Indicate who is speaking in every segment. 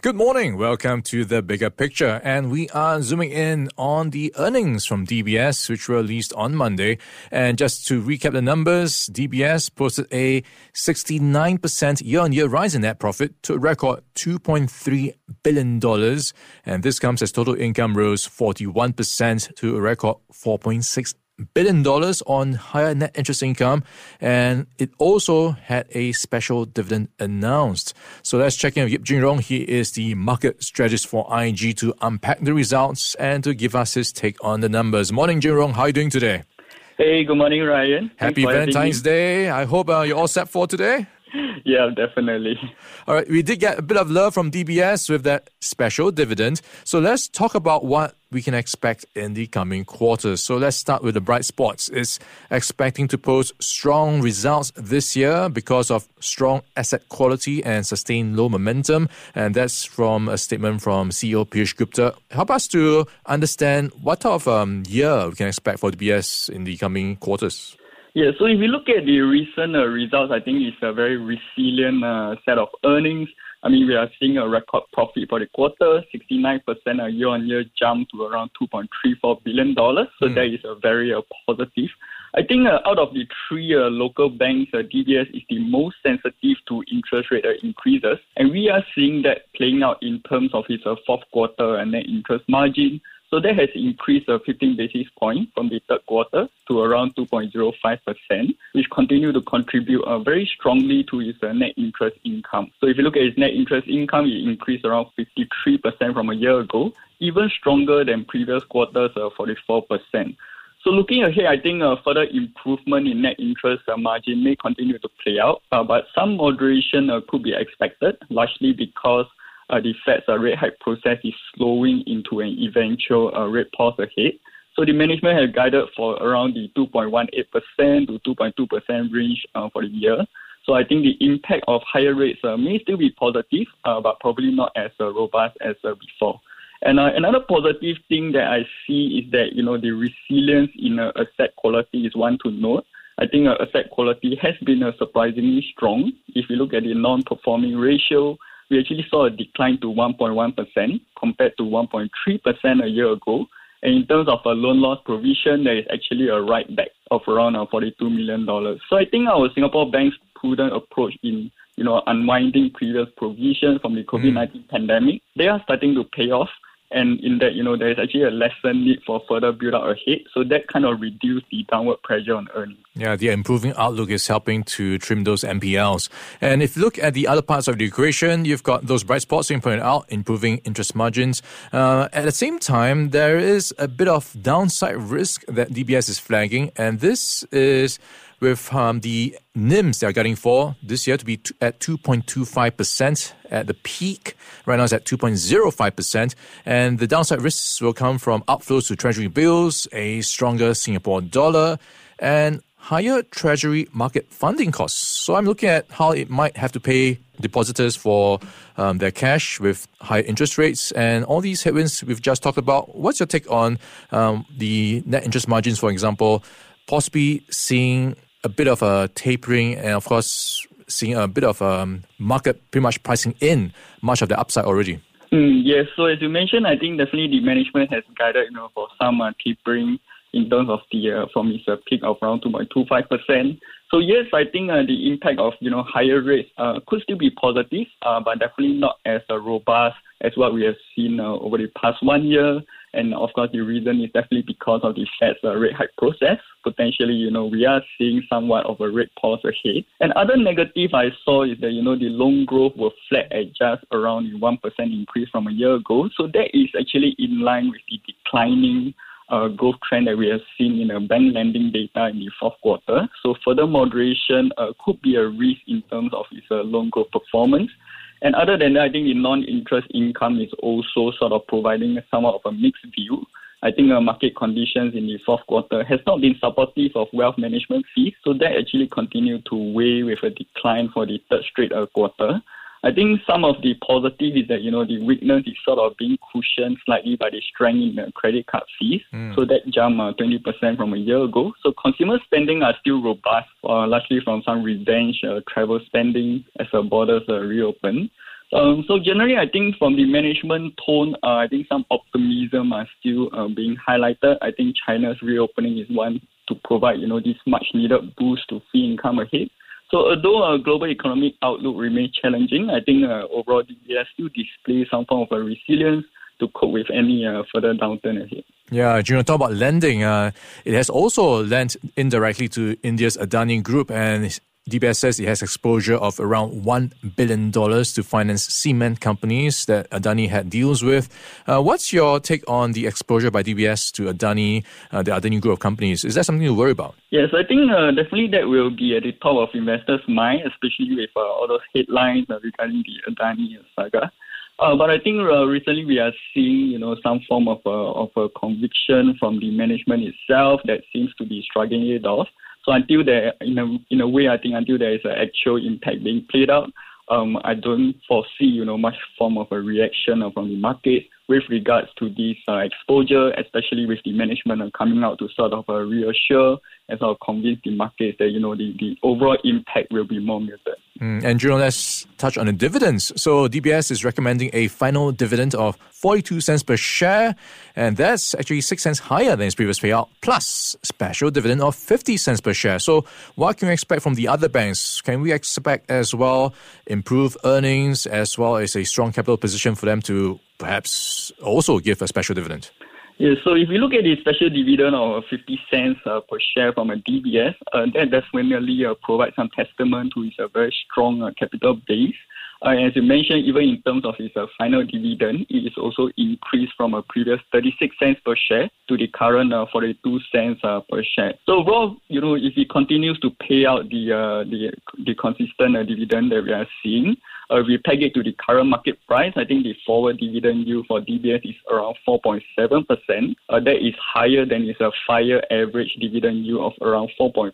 Speaker 1: Good morning. Welcome to the bigger picture. And we are zooming in on the earnings from DBS, which were released on Monday. And just to recap the numbers, DBS posted a 69% year on year rise in net profit to a record $2.3 billion. And this comes as total income rose 41% to a record 4.6 billion dollars on higher net interest income, and it also had a special dividend announced. So let's check in with Yeap Junrong. He is the market strategist for IG to unpack the results and to give us his take on the numbers. Morning, Junrong. How are you doing today?
Speaker 2: Hey, good morning, Ryan.
Speaker 1: Happy Valentine's Day. I hope uh, you're all set for today.
Speaker 2: yeah, definitely.
Speaker 1: All right, we did get a bit of love from DBS with that special dividend. So let's talk about what we can expect in the coming quarters. So let's start with the bright spots. It's expecting to post strong results this year because of strong asset quality and sustained low momentum. And that's from a statement from CEO Piyush Gupta. Help us to understand what type of um, year we can expect for DBS in the coming quarters.
Speaker 2: Yeah, so if you look at the recent uh, results, I think it's a very resilient uh, set of earnings. I mean, we are seeing a record profit for the quarter, 69% a year-on-year jump to around $2.34 billion. So mm. that is a very uh, positive. I think uh, out of the three uh, local banks, uh, DBS is the most sensitive to interest rate uh, increases. And we are seeing that playing out in terms of its uh, fourth quarter and net interest margin. So that has increased uh, 15 basis points from the third quarter to around 2.05%, which continue to contribute uh, very strongly to its uh, net interest income. So if you look at its net interest income, it increased around 53% from a year ago, even stronger than previous quarters, uh, 44%. So looking ahead, I think a further improvement in net interest uh, margin may continue to play out, uh, but some moderation uh, could be expected, largely because uh, the Fed's uh, rate hike process is slowing into an eventual uh, rate pause ahead. So the management has guided for around the 2.18% to 2.2% range uh, for the year. So I think the impact of higher rates uh, may still be positive, uh, but probably not as uh, robust as uh, before. And uh, another positive thing that I see is that you know the resilience in uh, asset quality is one to note. I think asset quality has been surprisingly strong. If you look at the non-performing ratio, we actually saw a decline to 1.1% compared to 1.3% a year ago. And in terms of a loan loss provision, there is actually a write back of around uh, $42 million. So I think our Singapore bank's prudent approach in you know unwinding previous provisions from the COVID-19 mm. pandemic, they are starting to pay off and in that, you know, there is actually a lesser need for further build out ahead. So that kind of reduce the downward pressure on earnings.
Speaker 1: Yeah, the improving outlook is helping to trim those NPLs. And if you look at the other parts of the equation, you've got those bright spots you pointed out, improving interest margins. Uh, at the same time, there is a bit of downside risk that DBS is flagging, and this is with um, the NIMS they're getting for this year to be at 2.25% at the peak. Right now it's at 2.05%. And the downside risks will come from outflows to treasury bills, a stronger Singapore dollar, and higher treasury market funding costs. So I'm looking at how it might have to pay depositors for um, their cash with high interest rates and all these headwinds we've just talked about. What's your take on um, the net interest margins, for example, possibly seeing a bit of a tapering and, of course, seeing a bit of a um, market pretty much pricing in much of the upside already.
Speaker 2: Mm, yes, so as you mentioned, I think definitely the management has guided you know for some uh, tapering in terms of the uh, from its uh, peak of around 2.25 percent. So yes, I think uh, the impact of you know higher rates uh, could still be positive, uh, but definitely not as uh, robust as what we have seen uh, over the past one year. And of course, the reason is definitely because of the Fed's uh, rate hike process. Potentially, you know, we are seeing somewhat of a rate pause ahead. And other negative I saw is that, you know, the loan growth was flat at just around the 1% increase from a year ago. So that is actually in line with the declining uh, growth trend that we have seen in the bank lending data in the fourth quarter. So further moderation uh, could be a risk in terms of its uh, loan growth performance. And other than that, I think the non-interest income is also sort of providing somewhat of a mixed view. I think uh, market conditions in the fourth quarter has not been supportive of wealth management fees, so that actually continued to weigh with a decline for the third straight uh, quarter. I think some of the positive is that, you know, the weakness is sort of being cushioned slightly by the strength in the credit card fees. Mm. So that jumped uh, 20% from a year ago. So consumer spending are still robust, uh, largely from some revenge uh, travel spending as the borders uh, reopen. Um, so generally, I think from the management tone, uh, I think some optimism are still uh, being highlighted. I think China's reopening is one to provide, you know, this much needed boost to fee income ahead. So although our global economic outlook remains challenging, I think uh, overall DBS still displays some form of a resilience to cope with any uh, further downturn ahead.
Speaker 1: Yeah, know, talk about lending. Uh, it has also lent indirectly to India's Adani Group, and DBS says it has exposure of around $1 billion to finance cement companies that Adani had deals with. Uh, what's your take on the exposure by DBS to Adani, uh, the Adani group of companies? Is that something to worry about?
Speaker 2: Yes, I think uh, definitely that will be at the top of investors' mind, especially with uh, all those headlines regarding the Adani saga. Uh, but I think uh, recently we are seeing, you know, some form of a, of a conviction from the management itself that seems to be struggling it off. So until there, in a in a way, I think until there is an actual impact being played out, um, I don't foresee, you know, much form of a reaction from the market with regards to this uh, exposure, especially with the management coming out to sort of uh, reassure and sort of convince the market that, you know, the, the overall impact will be more muted.
Speaker 1: Mm, and Jerome, let's touch on the dividends. So DBS is recommending a final dividend of 42 cents per share, and that's actually 6 cents higher than its previous payout, plus special dividend of 50 cents per share. So what can we expect from the other banks? Can we expect as well improved earnings as well as a strong capital position for them to perhaps also give a special dividend?
Speaker 2: Yeah, so if you look at the special dividend of 50 cents uh, per share from a DBS, uh, that definitely uh, provides some testament to its uh, very strong uh, capital base. Uh, as you mentioned, even in terms of its uh, final dividend, it is also increased from a previous 36 cents per share to the current uh, 42 cents per share. So overall, you know, if it continues to pay out the the, the consistent dividend that we are seeing, uh, we peg it to the current market price. I think the forward dividend yield for DBS is around 4.7%. Uh, that is higher than its a five-year average dividend yield of around 4.5%.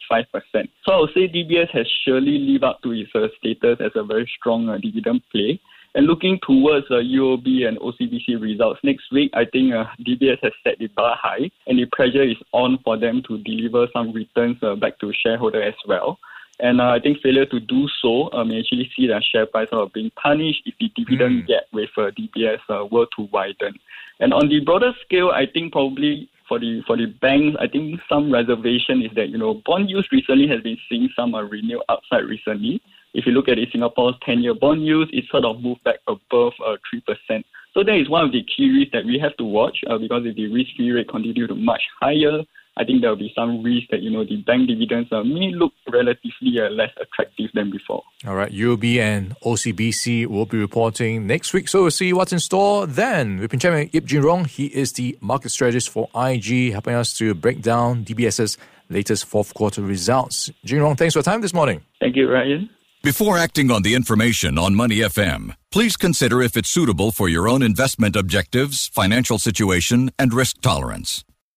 Speaker 2: So I would say DBS has surely lived up to its uh, status as a very strong uh, dividend play. And looking towards uh, UOB and OCBC results next week, I think uh, DBS has set the bar high, and the pressure is on for them to deliver some returns uh, back to shareholders as well. And uh, I think failure to do so uh, may actually see that share price of being punished if the dividend mm. gap with uh, DBS uh, were to widen. And on the broader scale, I think probably for the for the banks, I think some reservation is that you know bond yields recently has been seeing some uh, renewed upside recently. If you look at it, Singapore's 10-year bond yields, it sort of moved back above uh, 3%. So that is one of the key risks that we have to watch uh, because if the risk-free rate continue to much higher, I think there will be some risk that you know the bank dividends uh, may look relatively uh, less attractive than before.
Speaker 1: All right, UOB and OCBC will be reporting next week, so we'll see what's in store then. We've been chatting with Yeap Junrong. He is the market strategist for IG, helping us to break down DBS's latest fourth quarter results. Junrong, thanks for your time this morning.
Speaker 2: Thank you, Ryan.
Speaker 3: Before acting on the information on Money FM, please consider if it's suitable for your own investment objectives, financial situation, and risk tolerance.